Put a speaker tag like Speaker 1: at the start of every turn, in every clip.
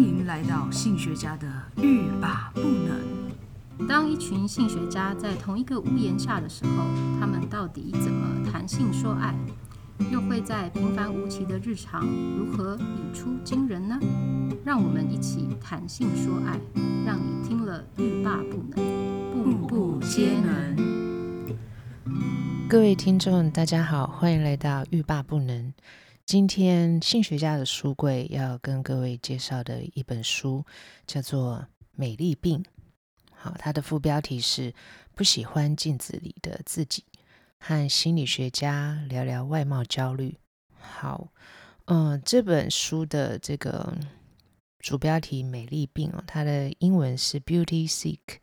Speaker 1: 迎来到性学家的欲罢不能。
Speaker 2: 当一群性学家在同一个屋檐下的时候，他们到底怎么谈性说爱？又会在平凡无奇的日常如何语出惊人呢？让我们一起谈性说爱，让你听了欲罢不能，步步皆能。
Speaker 3: 各位听众，大家好，欢迎来到欲罢不能。今天性学家的书柜要跟各位介绍的一本书叫做《美丽病》。好，它的副标题是“不喜欢镜子里的自己”，和心理学家聊聊外貌焦虑。好，嗯、这本书的这个主标题“美丽病”哦，它的英文是 “Beauty Sick”。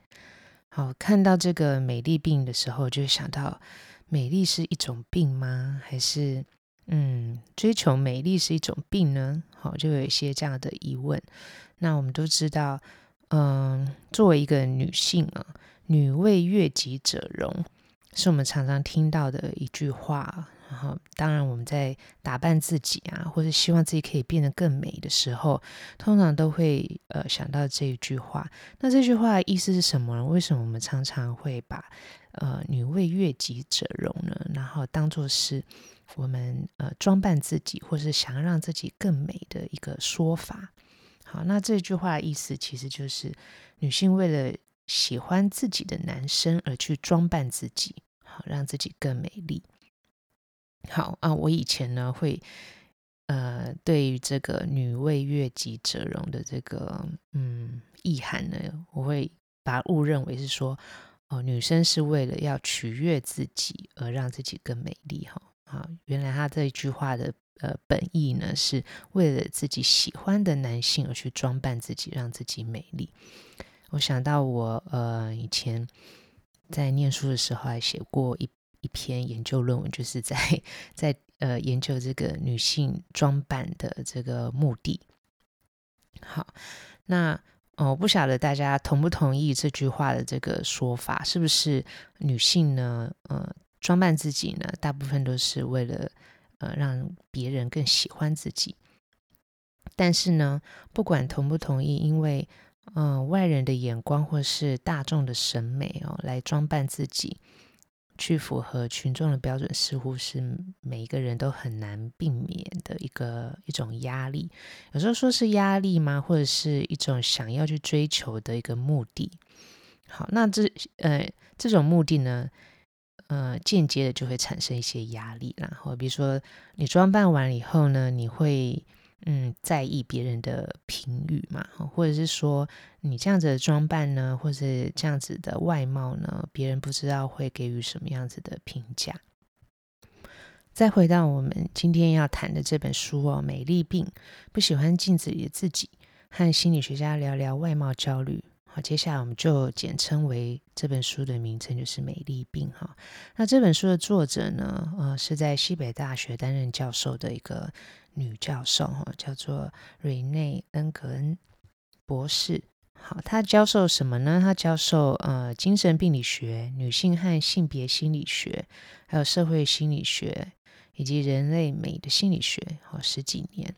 Speaker 3: 好，看到这个“美丽病”的时候，就想到，美丽是一种病吗？还是？嗯，追求美丽是一种病呢？好，就有一些这样的疑问。那我们都知道，嗯，作为一个女性啊，“女为悦己者容”是我们常常听到的一句话。然后，当然我们在打扮自己啊，或者希望自己可以变得更美的时候，通常都会呃想到这一句话。那这句话的意思是什么呢？为什么我们常常会把呃“女为悦己者容”呢？然后当做是我们呃装扮自己，或是想要让自己更美的一个说法。好，那这句话的意思其实就是女性为了喜欢自己的男生而去装扮自己，好让自己更美丽。好啊，我以前呢会呃对于这个“女为悦己者容”的这个嗯意涵呢，我会把它误认为是说哦，女生是为了要取悦自己而让自己更美丽哈。啊，原来他这一句话的呃本意呢，是为了自己喜欢的男性而去装扮自己，让自己美丽。我想到我呃以前在念书的时候还写过一一篇研究论文，就是在在呃研究这个女性装扮的这个目的。好，那哦，我不晓得大家同不同意这句话的这个说法，是不是女性呢？呃。装扮自己呢，大部分都是为了呃让别人更喜欢自己。但是呢，不管同不同意，因为嗯、外人的眼光或是大众的审美哦，来装扮自己，去符合群众的标准，似乎是每一个人都很难避免的一个一种压力。有时候说是压力吗？或者是一种想要去追求的一个目的。好，那这呃这种目的呢？呃，间接的就会产生一些压力，然后比如说你装扮完以后呢，你会嗯在意别人的评语嘛，或者是说你这样子的装扮呢，或是这样子的外貌呢，别人不知道会给予什么样子的评价。再回到我们今天要谈的这本书哦，《美丽病》，不喜欢镜子里的自己，和心理学家聊聊外貌焦虑。好，接下来我们就简称为这本书的名称就是《美丽病》哈。那这本书的作者呢，呃，是在西北大学担任教授的一个女教授哈，叫做瑞内恩格恩博士。好，她教授什么呢？她教授呃精神病理学、女性和性别心理学，还有社会心理学以及人类美的心理学，好十几年。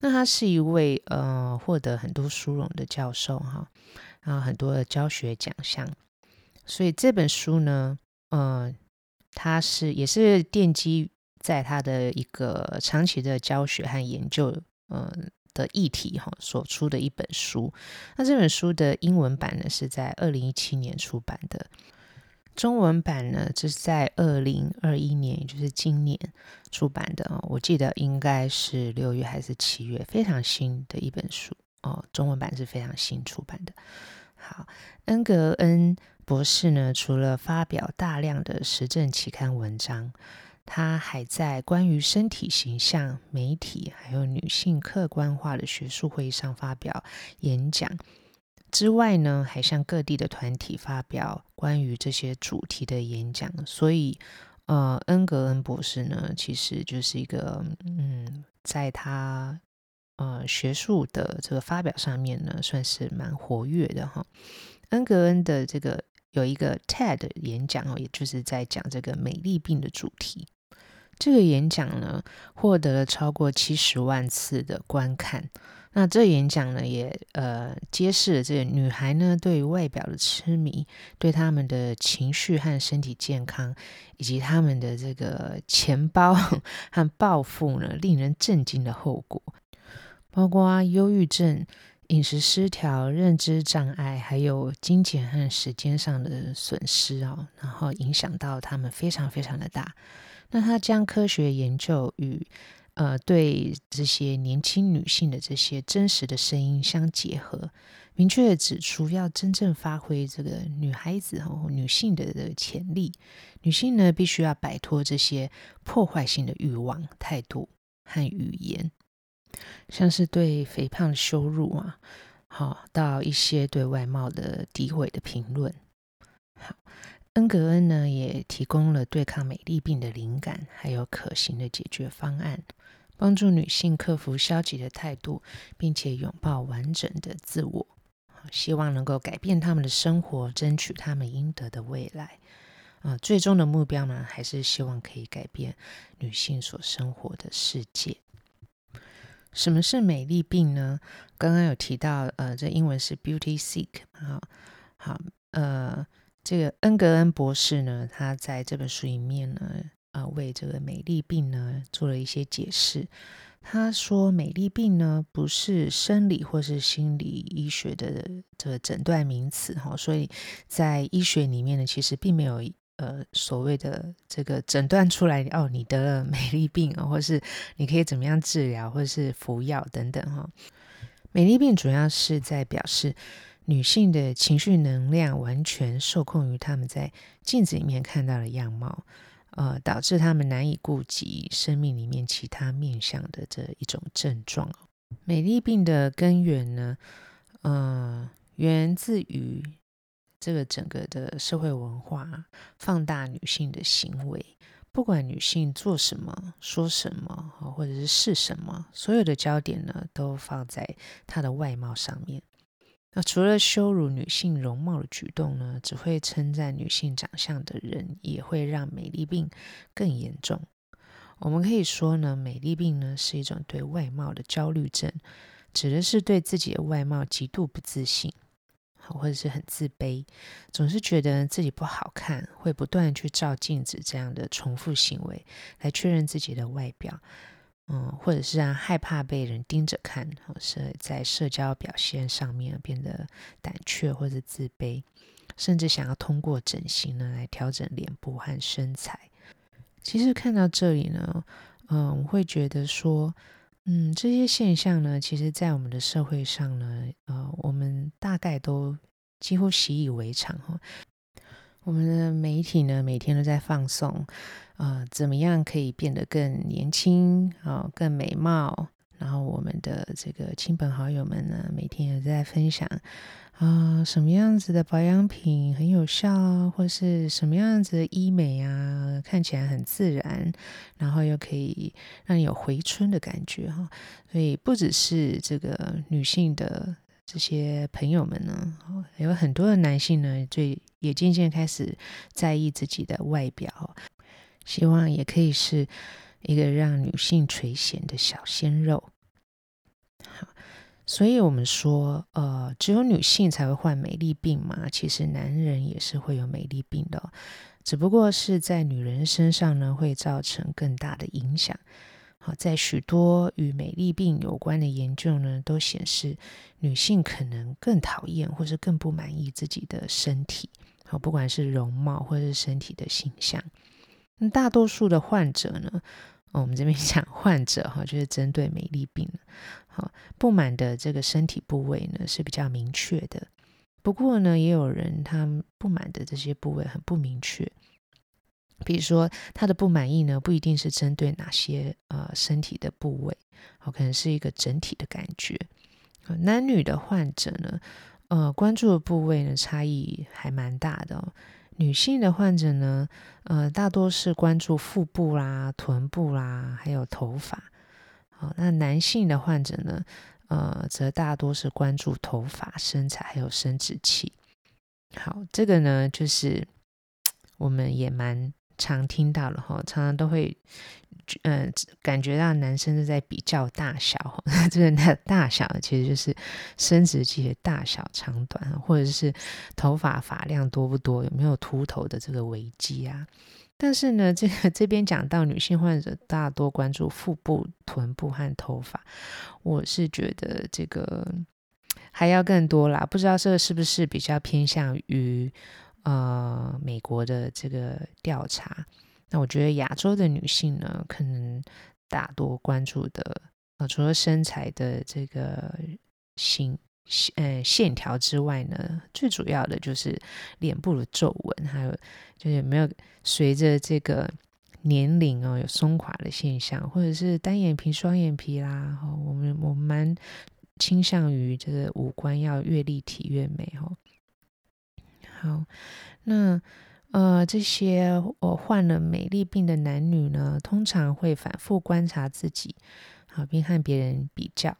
Speaker 3: 那她是一位呃获得很多殊荣的教授哈。然后很多的教学奖项，所以这本书呢，呃，它是也是奠基在他的一个长期的教学和研究，呃的议题哈所出的一本书。那这本书的英文版呢是在二零一七年出版的，中文版呢这是在二零二一年，也就是今年出版的。我记得应该是六月还是七月，非常新的一本书哦，中文版是非常新出版的。好，恩格恩博士呢，除了发表大量的实证期刊文章，他还在关于身体形象、媒体还有女性客观化的学术会议上发表演讲。之外呢，还向各地的团体发表关于这些主题的演讲。所以，呃，恩格恩博士呢，其实就是一个嗯，在他。呃，学术的这个发表上面呢，算是蛮活跃的哈。恩格恩的这个有一个 TED 演讲哦，也就是在讲这个美丽病的主题。这个演讲呢，获得了超过七十万次的观看。那这演讲呢，也呃揭示了这个女孩呢对于外表的痴迷，对他们的情绪和身体健康，以及他们的这个钱包和报复呢，令人震惊的后果，包括忧郁症、饮食失调、认知障碍，还有金钱和时间上的损失哦，然后影响到他们非常非常的大。那他将科学研究与呃，对这些年轻女性的这些真实的声音相结合，明确的指出，要真正发挥这个女孩子和女性的的潜力，女性呢必须要摆脱这些破坏性的欲望、态度和语言，像是对肥胖的羞辱啊，好到一些对外貌的诋毁的评论。好，恩格恩呢也提供了对抗美丽病的灵感，还有可行的解决方案。帮助女性克服消极的态度，并且拥抱完整的自我，希望能够改变他们的生活，争取他们应得的未来。啊，最终的目标呢，还是希望可以改变女性所生活的世界。什么是美丽病呢？刚刚有提到，呃，这英文是 beauty sick 啊。好，呃，这个恩格恩博士呢，他在这本书里面呢。啊，为这个美丽病呢做了一些解释。他说，美丽病呢不是生理或是心理医学的这个诊断名词哈，所以在医学里面呢，其实并没有呃所谓的这个诊断出来哦，你得了美丽病啊，或是你可以怎么样治疗，或者是服药等等哈。美丽病主要是在表示女性的情绪能量完全受控于她们在镜子里面看到的样貌。呃，导致他们难以顾及生命里面其他面向的这一种症状。美丽病的根源呢，呃，源自于这个整个的社会文化放大女性的行为，不管女性做什么、说什么，或者是是什么，所有的焦点呢，都放在她的外貌上面。那除了羞辱女性容貌的举动呢，只会称赞女性长相的人，也会让美丽病更严重。我们可以说呢，美丽病呢是一种对外貌的焦虑症，指的是对自己的外貌极度不自信，或者是很自卑，总是觉得自己不好看，会不断去照镜子这样的重复行为来确认自己的外表。嗯，或者是让害怕被人盯着看，或是在社交表现上面变得胆怯或者自卑，甚至想要通过整形呢来调整脸部和身材。其实看到这里呢，嗯，我会觉得说，嗯，这些现象呢，其实在我们的社会上呢，呃，我们大概都几乎习以为常哈。我们的媒体呢，每天都在放送。呃，怎么样可以变得更年轻啊、更美貌？然后我们的这个亲朋好友们呢，每天也在分享啊、什么样子的保养品很有效，或是什么样子的医美啊，看起来很自然，然后又可以让你有回春的感觉哈。所以不只是这个女性的这些朋友们呢，有很多的男性呢，最也渐渐开始在意自己的外表。希望也可以是一个让女性垂涎的小鲜肉。好，所以我们说，呃，只有女性才会患美丽病嘛？其实男人也是会有美丽病的，只不过是在女人身上呢，会造成更大的影响。好，在许多与美丽病有关的研究呢，都显示女性可能更讨厌或是更不满意自己的身体。好，不管是容貌或是身体的形象。那大多数的患者呢，我们这边讲 患者哈，就是针对美丽病，好，不满的这个身体部位呢是比较明确的。不过呢，也有人他不满的这些部位很不明确，比如说他的不满意呢，不一定是针对哪些呃身体的部位，好，可能是一个整体的感觉。男女的患者呢，呃，关注的部位呢差异还蛮大的哦。女性的患者呢，呃，大多是关注腹部啦、臀部啦，还有头发。好，那男性的患者呢，呃，则大多是关注头发、身材还有生殖器。好，这个呢，就是 我们也蛮常听到了哈，常常都会，嗯、感觉到男生是在比较大小，这个那大小其实就是生殖器的大小、长短，或者是头发发量多不多，有没有秃头的这个危机啊。但是呢，这个 这边讲到女性患者大多关注腹部、臀部和头发，我是觉得这个还要更多啦。不知道这是不是比较偏向于呃美国的这个调查？那我觉得亚洲的女性呢，可能大多关注的呃除了身材的这个形。呃，线条之外呢，最主要的就是脸部的皱纹，还有就是有没有随着这个年龄哦有松垮的现象，或者是单眼皮、双眼皮啦。哦，我们我们蛮倾向于这个五官要越立体越美哦。好，那呃这些我患了美丽病的男女呢，通常会反复观察自己，好，并和别人比较。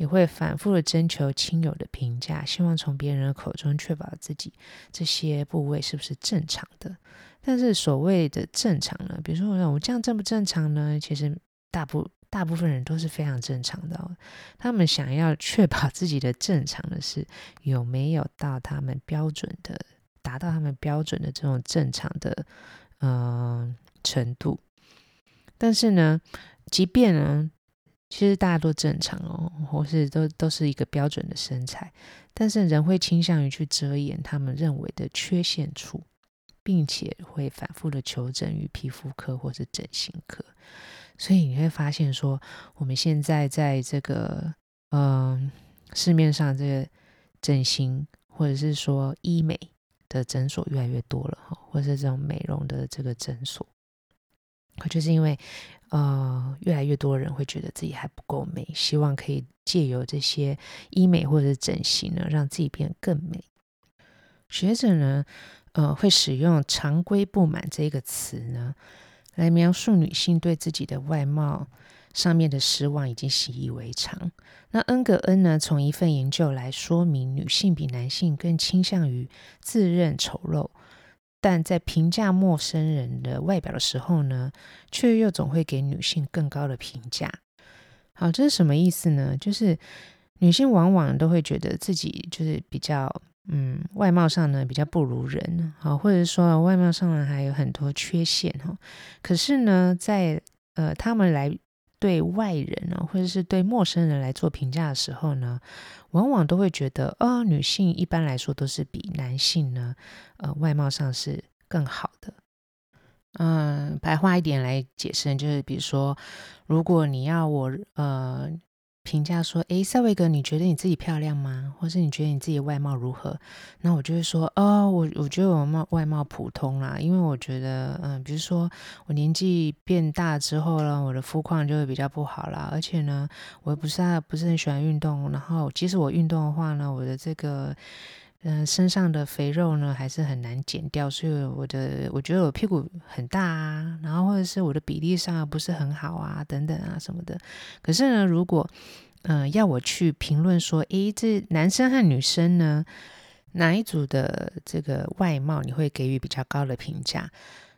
Speaker 3: 也会反复的征求亲友的评价，希望从别人的口中确保自己这些部位是不是正常的。但是所谓的正常呢，比如说我这样正不正常呢？其实大部大部分人都是非常正常的。他们想要确保自己的正常的是有没有到他们标准的，达到他们标准的这种正常的嗯、程度。但是呢，即便呢。其实大家都正常哦，或是都都是一个标准的身材，但是人会倾向于去遮掩他们认为的缺陷处，并且会反复的求诊于皮肤科或是整形科。所以你会发现说，我们现在在这个嗯、市面上这个整形或者是说医美的诊所越来越多了哈，或是这种美容的这个诊所，就是因为。呃，越来越多人会觉得自己还不够美，希望可以借由这些医美或者整形呢，让自己变得更美。学者呢，呃，会使用“常规不满”这个词呢，来描述女性对自己的外貌上面的失望已经习以为常。那恩格恩呢，从一份研究来说明，女性比男性更倾向于自认丑陋。但在评价陌生人的外表的时候呢，却又总会给女性更高的评价。好，这是什么意思呢？就是女性往往都会觉得自己就是比较，嗯，外貌上呢比较不如人，好，或者说外貌上呢还有很多缺陷哈。可是呢，在呃他们来。对外人呢，或者是对陌生人来做评价的时候呢，往往都会觉得，哦，女性一般来说都是比男性呢，呃，外貌上是更好的。嗯，白话一点来解释，就是比如说，如果你要我，呃。评价说：“诶，赛维格，你觉得你自己漂亮吗？或是你觉得你自己外貌如何？”那我就会说：“哦，我我觉得我貌外貌普通啦，因为我觉得，嗯，比如说我年纪变大之后呢，我的肤况就会比较不好啦。而且呢，我不是不是很喜欢运动。然后，即使我运动的话呢，我的这个，嗯，身上的肥肉呢还是很难减掉。所以我的，我觉得我屁股很大啊，然后或者是我的比例上不是很好啊，等等啊什么的。可是呢，如果嗯、要我去评论说，诶，这男生和女生呢，哪一组的这个外貌你会给予比较高的评价？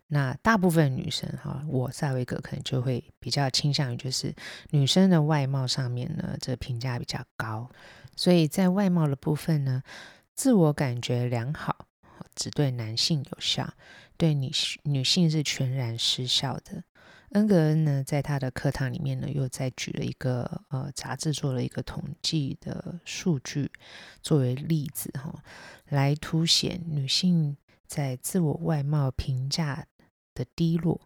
Speaker 3: 那大部分女生哈，我赛维格可能就会比较倾向于就是女生的外貌上面呢，这评价比较高。所以在外貌的部分呢，自我感觉良好只对男性有效，对女女性是全然失效的。恩格恩呢，在他的课堂里面呢，又再举了一个呃杂志做了一个统计的数据作为例子哈，来凸显女性在自我外貌评价的低落。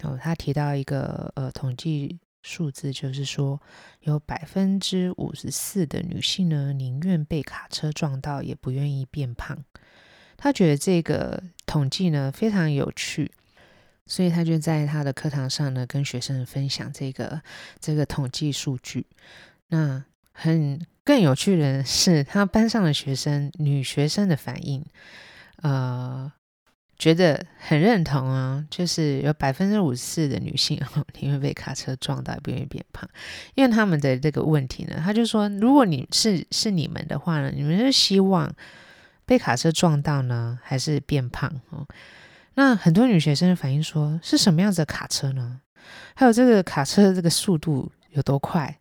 Speaker 3: 哦，他提到一个呃统计数字，就是说有百分之五十四的女性呢，宁愿被卡车撞到，也不愿意变胖。他觉得这个统计呢非常有趣。所以他就在他的课堂上呢，跟学生分享这个这个统计数据。那很更有趣的是，他班上的学生女学生的反应，呃，觉得很认同啊，就是有百分之五十四的女性 因为被卡车撞到不愿意变胖，因为他们的这个问题呢，他就说，如果你是是你们的话呢，你们是希望被卡车撞到呢，还是变胖哦？那很多女学生反映说，是什么样子的卡车呢？还有这个卡车的这个速度有多快？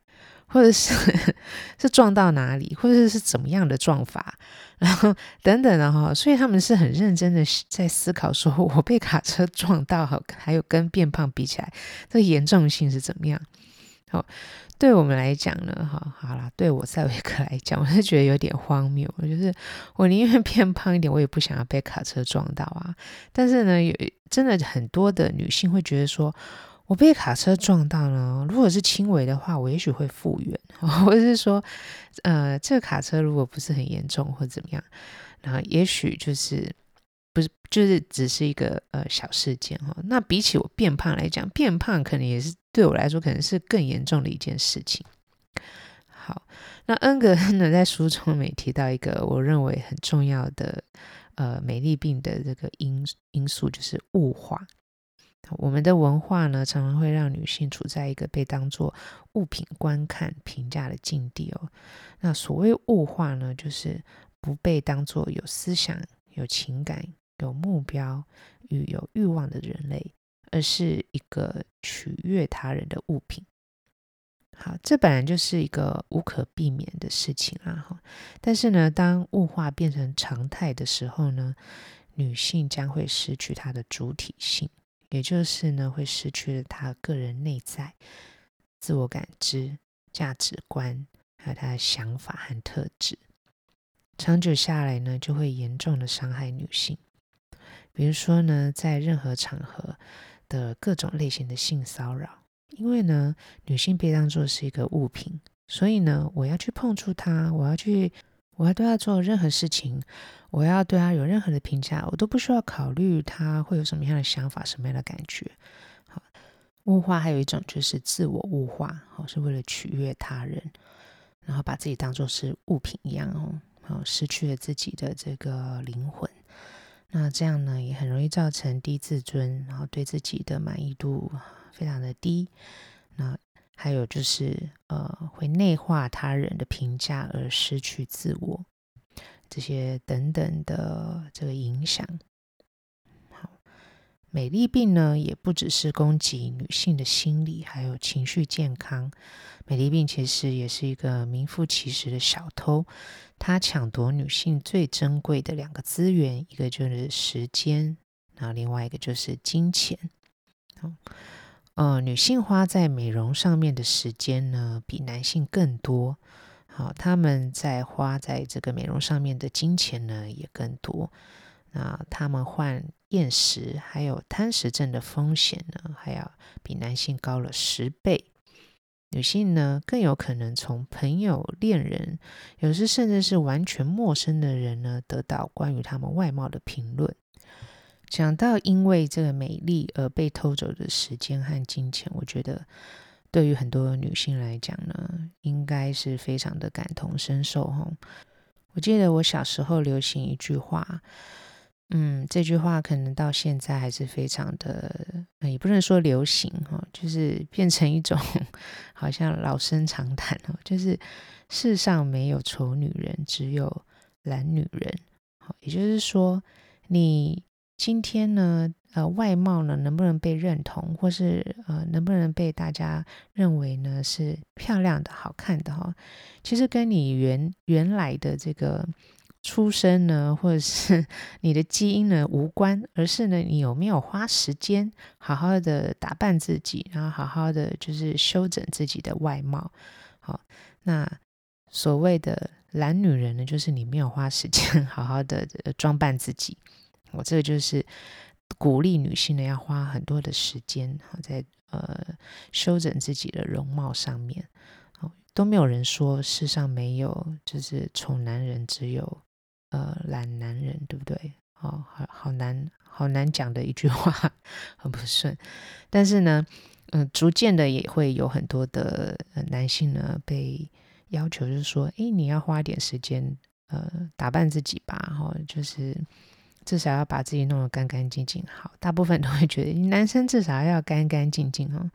Speaker 3: 或者是 是撞到哪里，或者是是怎么样的撞法，然后等等的哈，所以他们是很认真的在思考，说我被卡车撞到，还有跟变胖比起来，这严重性是怎么样？好，对我们来讲呢，哈，好啦，对我赛维克来讲，我是觉得有点荒谬，我就是我宁愿变胖一点，我也不想要被卡车撞到啊。但是呢，有真的很多的女性会觉得说。我被卡车撞到了，如果是轻微的话，我也许会复原，或者是说，呃，这个卡车如果不是很严重或怎么样，然后也许就是不是就是只是一个呃小事件哈。那比起我变胖来讲，变胖可能也是对我来说可能是更严重的一件事情。好，那恩格恩呢在书中也提到一个我认为很重要的呃美丽病的这个因因素，就是物化。我们的文化呢，常常会让女性处在一个被当作物品观看、评价的境地哦。那所谓物化呢，就是不被当作有思想、有情感、有目标与有欲望的人类，而是一个取悦他人的物品。好，这本来就是一个无可避免的事情啊。哈，但是呢，当物化变成常态的时候呢，女性将会失去她的主体性。也就是呢，会失去了他个人内在自我感知、价值观，还有他的想法和特质。长久下来呢，就会严重的伤害女性。比如说呢，在任何场合的各种类型的性骚扰，因为呢，女性被当作是一个物品，所以呢，我要去碰触她，我要去。我要对他做任何事情，我要对他有任何的评价，我都不需要考虑他会有什么样的想法、什么样的感觉。好，物化还有一种就是自我物化，好，是为了取悦他人，然后把自己当做是物品一样哦，好，失去了自己的这个灵魂。那这样呢，也很容易造成低自尊，然后对自己的满意度非常的低。那还有就是，呃，会内化他人的评价而失去自我，这些等等的这个影响。好，美丽病呢，也不只是攻击女性的心理，还有情绪健康。美丽病其实也是一个名副其实的小偷，它抢夺女性最珍贵的两个资源，一个就是时间，然后另外一个就是金钱。好。呃，女性花在美容上面的时间呢，比男性更多。好，他们在花在这个美容上面的金钱呢，也更多。那他们患厌食还有贪食症的风险呢，还要比男性高了十倍。女性呢，更有可能从朋友、恋人，有时甚至是完全陌生的人呢，得到关于他们外貌的评论。讲到因为这个美丽而被偷走的时间和金钱，我觉得对于很多女性来讲呢，应该是非常的感同身受哈。我记得我小时候流行一句话，嗯，这句话可能到现在还是非常的，也不能说流行哈，就是变成一种 好像老生常谈哦，就是世上没有丑女人，只有懒女人。好，也就是说你。今天呢，呃，外貌呢能不能被认同，或是呃能不能被大家认为呢是漂亮的、好看的哈？其实跟你原原来的这个出身呢，或者是 你的基因呢无关，而是呢你有没有花时间好好的打扮自己，然后好好的就是修整自己的外貌。好，那所谓的懒女人呢，就是你没有花时间 好好的装扮自己。我这个就是鼓励女性呢，要花很多的时间在呃修整自己的容貌上面。都没有人说世上没有就是丑男人，只有呃懒男人，对不对？哦，好好难好难讲的一句 话，很不顺。但是呢，嗯、逐渐的也会有很多的男性呢被要求，就是说，哎，你要花点时间呃打扮自己吧，哈，就是。至少要把自己弄得干干净净好，大部分都会觉得男生至少要干干净净哦。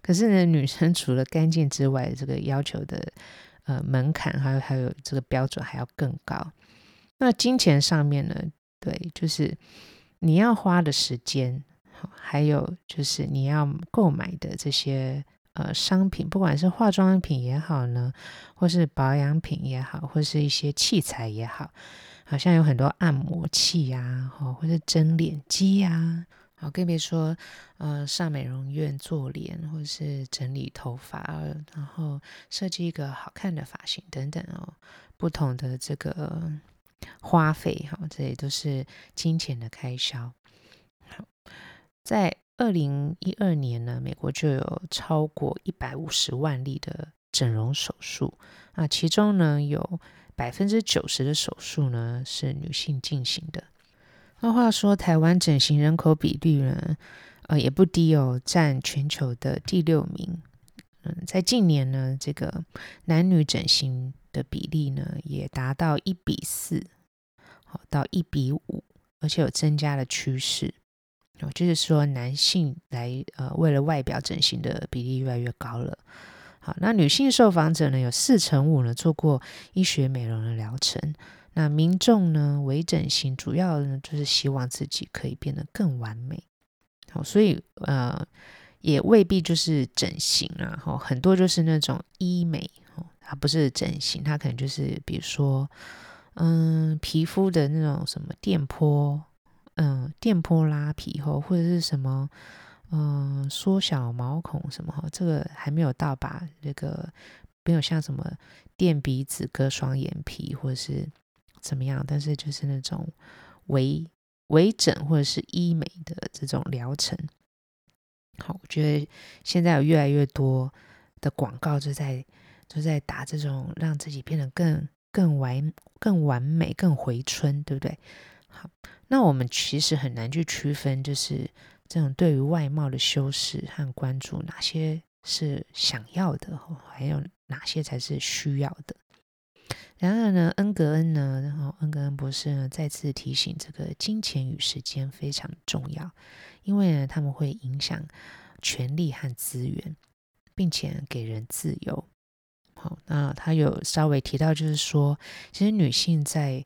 Speaker 3: 可是呢，女生除了干净之外，这个要求的呃门槛还有还有这个标准还要更高。那金钱上面呢，对，就是你要花的时间，还有就是你要购买的这些呃商品，不管是化妆品也好呢，或是保养品也好，或是一些器材也好，好像有很多按摩器呀，或或者蒸脸机呀，好，更别说呃上美容院做脸，或者是整理头发，然后设计一个好看的发型等等哦，不同的这个。花费哈，这也都是金钱的开销。好，在二零一二年呢，美国就有超过一百五十万例的整容手术啊，其中呢有百分之九十的手术呢是女性进行的。那话说，台湾整形人口比例呢，呃也不低哦，占全球的第六名。嗯，在近年呢，这个男女整形的比例呢，也达到一比四，好到一比五，而且有增加的趋势。哦，就是说男性来呃为了外表整形的比例越来越高了。好，那女性受访者呢，有四成五呢做过医学美容的疗程。那民众呢，微整形主要呢就是希望自己可以变得更完美。好，所以呃。也未必就是整形啊，吼，很多就是那种医美，哦，它不是整形，它可能就是比如说，嗯，皮肤的那种什么电波，嗯，电波拉皮后，或者是什么，嗯，缩小毛孔什么，哈这个还没有到把那个没有像什么垫鼻子、割双眼皮或者是怎么样，但是就是那种微微整或者是医美的这种疗程。好，我觉得现在有越来越多的广告就在就在打这种让自己变得更更完更完美、更回春，对不对？好，那我们其实很难去区分，就是这种对于外貌的修饰和关注，哪些是想要的，还有哪些才是需要的。然而呢，恩格恩呢，然后恩格恩博士呢，再次提醒，这个金钱与时间非常重要。因为呢，他们会影响权力和资源，并且给人自由。好，那他有稍微提到，就是说，其实女性在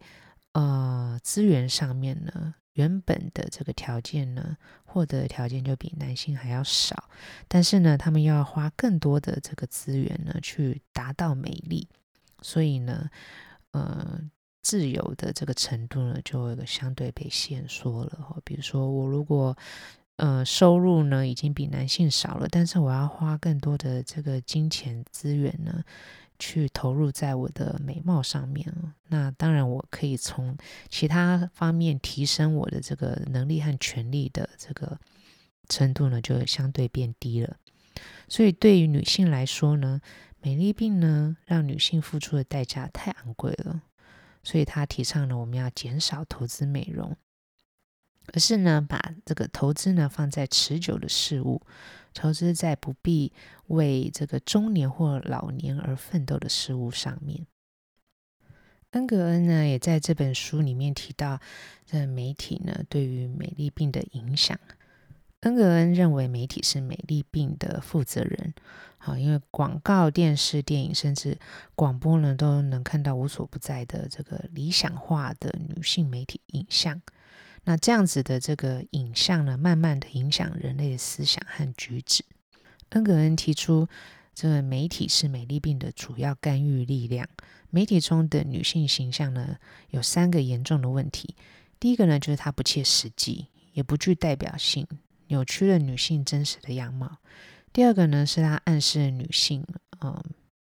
Speaker 3: 呃资源上面呢，原本的这个条件呢，获得的条件就比男性还要少，但是呢，他们要花更多的这个资源呢，去达到美丽，所以呢，呃。自由的这个程度呢，就有个相对被限缩了。比如说，我如果呃收入呢已经比男性少了，但是我要花更多的这个金钱资源呢，去投入在我的美貌上面。那当然，我可以从其他方面提升我的这个能力和权力的这个程度呢，就相对变低了。所以，对于女性来说呢，美丽病呢，让女性付出的代价太昂贵了。所以他提倡呢，我们要减少投资美容，而是呢，把这个投资呢放在持久的事物，投资在不必为这个中年或老年而奋斗的事物上面。恩格恩呢，也在这本书里面提到，这媒体呢对于美丽病的影响。恩格恩认为媒体是美丽病的负责人，好，因为广告、电视、电影甚至广播呢，都能看到无所不在的这个理想化的女性媒体影像。那这样子的这个影像呢，慢慢的影响人类的思想和举止。恩格恩提出，这个媒体是美丽病的主要干预力量。媒体中的女性形象呢，有三个严重的问题。第一个呢，就是它不切实际，也不具代表性。扭曲了女性真实的样貌。第二个呢，是它暗示女性，嗯、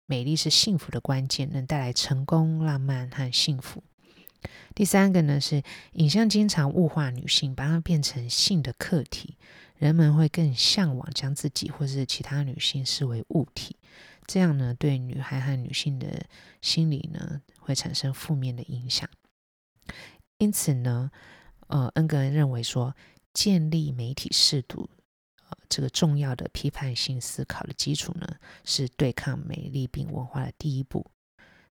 Speaker 3: 美丽是幸福的关键，能带来成功、浪漫和幸福。第三个呢，是影像经常物化女性，把它变成性的客体，人们会更向往将自己或是其他女性视为物体，这样呢，对女孩和女性的心理呢，会产生负面的影响。因此呢，呃，恩格恩认为说。建立媒体识读，呃，这个重要的批判性思考的基础呢，是对抗美丽病文化的第一步。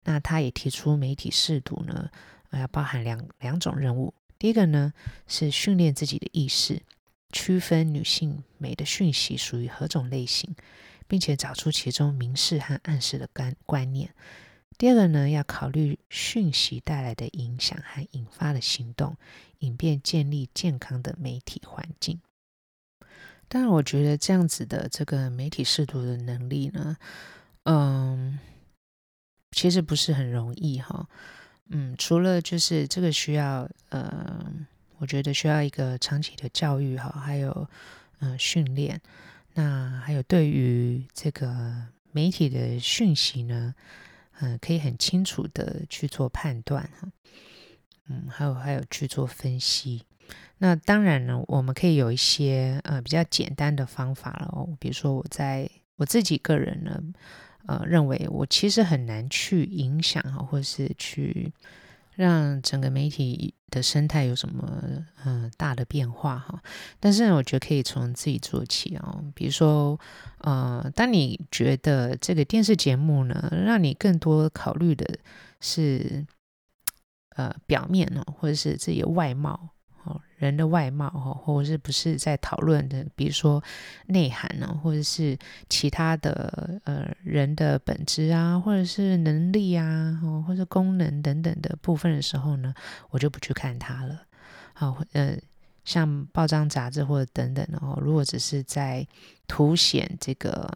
Speaker 3: 那他也提出，媒体识读呢，要、包含两两种任务。第一个呢，是训练自己的意识，区分女性美的讯息属于何种类型，并且找出其中明示和暗示的观观念。第二个呢，要考虑讯息带来的影响和引发的行动，以便建立健康的媒体环境。当然，我觉得这样子的这个媒体识读的能力呢，嗯，其实不是很容易哈。嗯，除了就是这个需要，呃，我觉得需要一个长期的教育哈，还有嗯、训练。那还有对于这个媒体的讯息呢，嗯、可以很清楚的去做判断哈。嗯，还有还有去做分析。那当然呢，我们可以有一些呃比较简单的方法了哦，比如说我在我自己个人呢，呃，认为我其实很难去影响哈，或是去让整个媒体的生态有什么嗯、大的变化哈。但是呢，我觉得可以从自己做起哦，比如说呃，当你觉得这个电视节目呢，让你更多考虑的是呃表面哦，或者是自己的外貌。人的外貌哈，或者是不是在讨论的，比如说内涵呢，或者是其他的呃人的本质啊，或者是能力啊，或者功能等等的部分的时候呢，我就不去看它了。好，呃，像报章杂志或者等等的哦，如果只是在凸显这个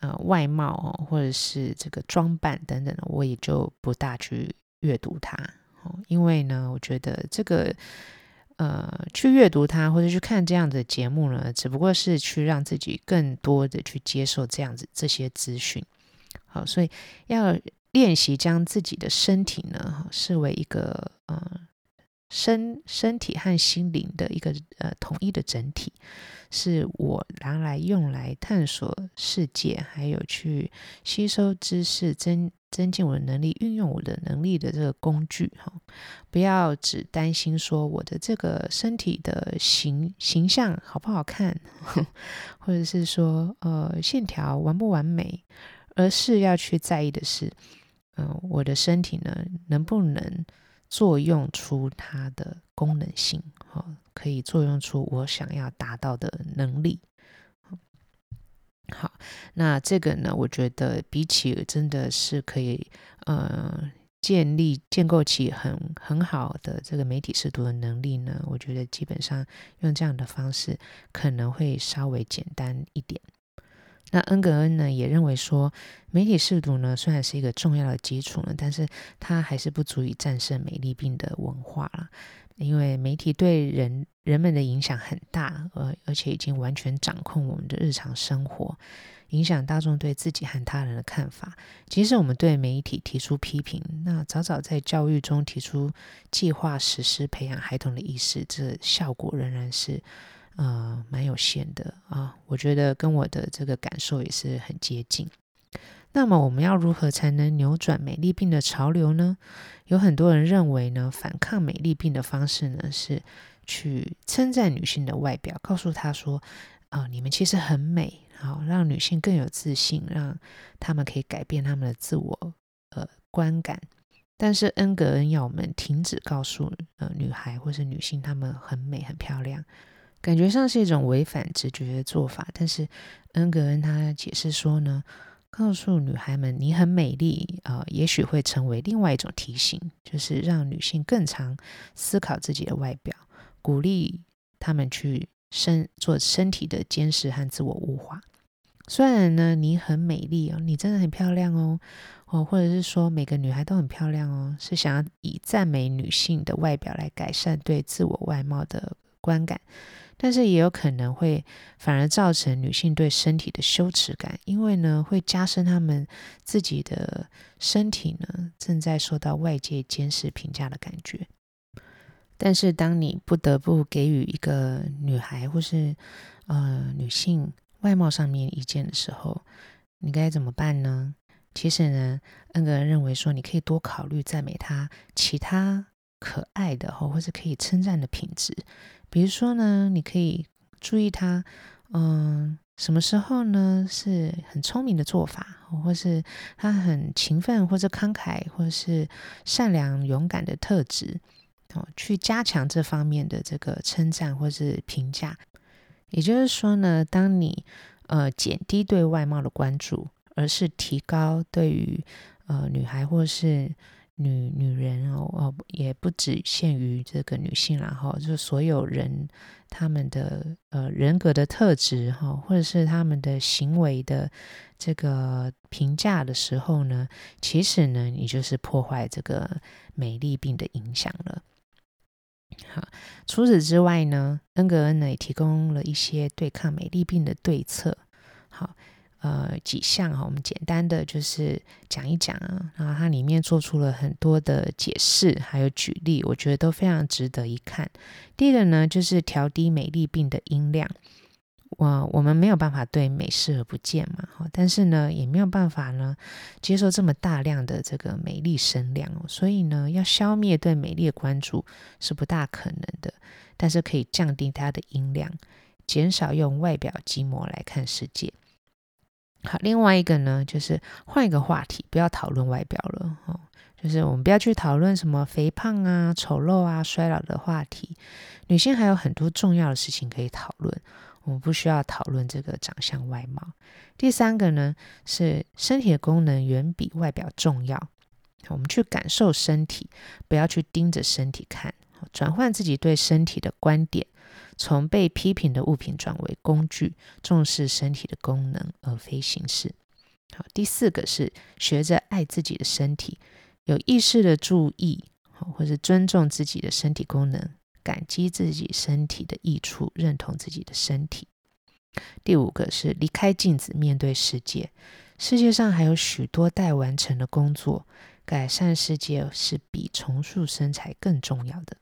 Speaker 3: 呃外貌哦，或者是这个装扮等等的，我也就不大去阅读它。哦，因为呢，我觉得这个。呃，去阅读它或者去看这样的节目呢，只不过是去让自己更多的去接受这样子这些资讯。好，所以要练习将自己的身体呢，视为一个呃身身体和心灵的一个呃统一的整体，是我拿来用来探索世界，还有去吸收知识增。增进我的能力，运用我的能力的这个工具哈，不要只担心说我的这个身体的形形象好不好看，或者是说呃线条完不完美，而是要去在意的是，嗯、我的身体呢能不能作用出它的功能性，哈，可以作用出我想要达到的能力。好，那这个呢，我觉得比起真的是可以，呃，建立建构起很很好的这个媒体识读的能力呢，我觉得基本上用这样的方式可能会稍微简单一点。那恩格恩呢也认为说，媒体识读呢虽然是一个重要的基础呢，但是它还是不足以战胜美丽病的文化了。因为媒体对人人们的影响很大，而而且已经完全掌控我们的日常生活，影响大众对自己和他人的看法。即使我们对媒体提出批评，那早早在教育中提出计划实施培养孩童的意识，这效果仍然是呃蛮有限的啊。我觉得跟我的这个感受也是很接近。那么我们要如何才能扭转美丽病的潮流呢？有很多人认为呢，反抗美丽病的方式呢是去称赞女性的外表，告诉她说：“啊、你们其实很美。”好，让女性更有自信，让她们可以改变她们的自我呃观感。但是恩格恩要我们停止告诉呃女孩或是女性她们很美很漂亮，感觉上是一种违反直觉的做法。但是恩格恩他解释说呢。告诉女孩们你很美丽啊、也许会成为另外一种提醒，就是让女性更常思考自己的外表，鼓励她们去身做身体的监视和自我物化。虽然呢，你很美丽哦，你真的很漂亮哦，哦，或者是说每个女孩都很漂亮哦，是想要以赞美女性的外表来改善对自我外貌的观感。但是也有可能会反而造成女性对身体的羞耻感，因为呢会加深她们自己的身体呢正在受到外界监视评价的感觉。但是当你不得不给予一个女孩或是呃女性外貌上面意见的时候，你该怎么办呢？其实呢，恩格认为说你可以多考虑赞美她其他可爱的或或是可以称赞的品质。比如说呢，你可以注意他，嗯，什么时候呢是很聪明的做法，或是他很勤奋或者慷慨，或是善良勇敢的特质，哦，去加强这方面的这个称赞或是评价。也就是说呢，当你呃减低对外貌的关注，而是提高对于呃女孩或是女女人哦哦，也不只限于这个女性啦哈，就是所有人他们的呃人格的特质哈，或者是他们的行为的这个评价的时候呢，其实呢，你就是破坏这个美丽病的影响了。好，除此之外呢，恩格恩呢也提供了一些对抗美丽病的对策。呃，几项哈，我们简单的就是讲一讲啊，然后它里面做出了很多的解释，还有举例，我觉得都非常值得一看。第一个呢，就是调低美丽病的音量。我我们没有办法对美视而不见嘛，但是呢，也没有办法呢接受这么大量的这个美丽声量哦，所以呢，要消灭对美丽的关注是不大可能的，但是可以降低它的音量，减少用外表筋膜来看世界。好，另外一个呢，就是换一个话题，不要讨论外表了，哦，就是我们不要去讨论什么肥胖啊、丑陋啊、衰老的话题，女性还有很多重要的事情可以讨论。我们不需要讨论这个长相外貌。第三个呢，是身体的功能远比外表重要。我们去感受身体，不要去盯着身体看，转换自己对身体的观点，从被批评的物品转为工具，重视身体的功能而非形式。好，第四个是学着爱自己的身体，有意识的注意，或是尊重自己的身体功能。感激自己身体的益处，认同自己的身体。第五个是离开镜子，面对世界。世界上还有许多待完成的工作，改善世界是比重塑身材更重要的。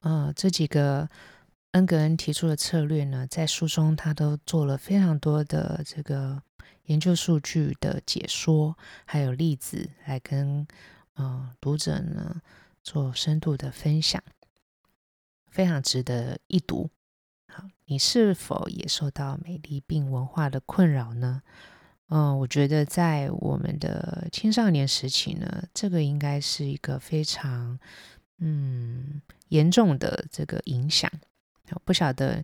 Speaker 3: 呃，这几个恩格恩提出的策略呢，在书中他都做了非常多的这个研究数据的解说，还有例子来跟呃读者呢做深度的分享。非常值得一读。好，你是否也受到美丽病文化的困扰呢？嗯，我觉得在我们的青少年时期呢，这个应该是一个非常嗯严重的这个影响。不晓得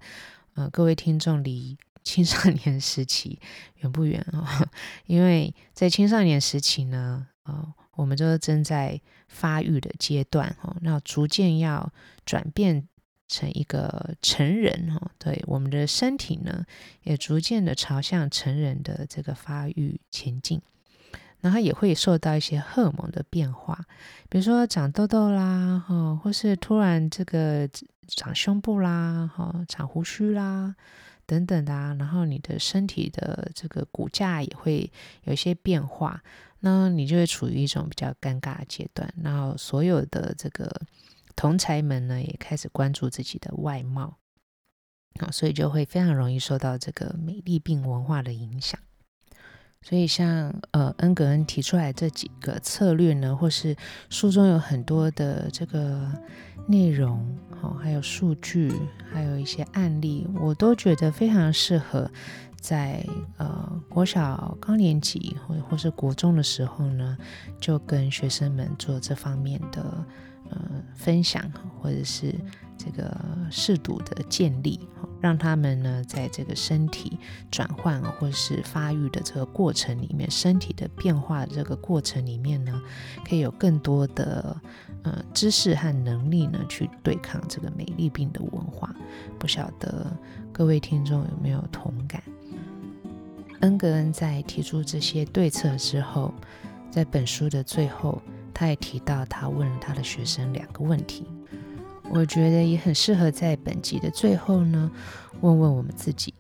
Speaker 3: 呃各位听众离青少年时期远不远啊、哦？因为在青少年时期呢，呃，我们都正在发育的阶段哦，那逐渐要转变。成一个成人哈，对我们的身体呢，也逐渐的朝向成人的这个发育前进，然后也会受到一些荷尔蒙的变化，比如说长痘痘啦，哈，或是突然这个长胸部啦，哈，长胡须啦，等等的啊，然后你的身体的这个骨架也会有一些变化，那你就会处于一种比较尴尬的阶段，然后所有的这个。同侪们呢，也开始关注自己的外貌，啊，所以就会非常容易受到这个美丽病文化的影响。所以像呃恩格恩提出来这几个策略呢，或是书中有很多的这个内容，哦，还有数据，还有一些案例，我都觉得非常适合在呃国小高年级或或是国中的时候呢，就跟学生们做这方面的。呃，分享或者是这个适度的建立，让他们呢在这个身体转换或是发育的这个过程里面，身体的变化的这个过程里面呢，可以有更多的呃知识和能力呢去对抗这个美丽病的文化。不晓得各位听众有没有同感？恩格恩在提出这些对策之后，在本书的最后。他也提到，他问了他的学生两个问题，我觉得也很适合在本集的最后呢，问问我们自己。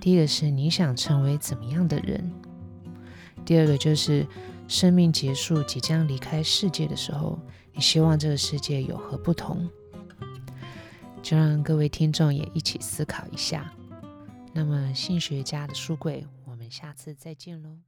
Speaker 3: 第一个是你想成为怎么样的人？第二个就是生命结束，即将离开世界的时候，你希望这个世界有何不同？就让各位听众也一起思考一下。那么，性学家的书柜，我们下次再见喽。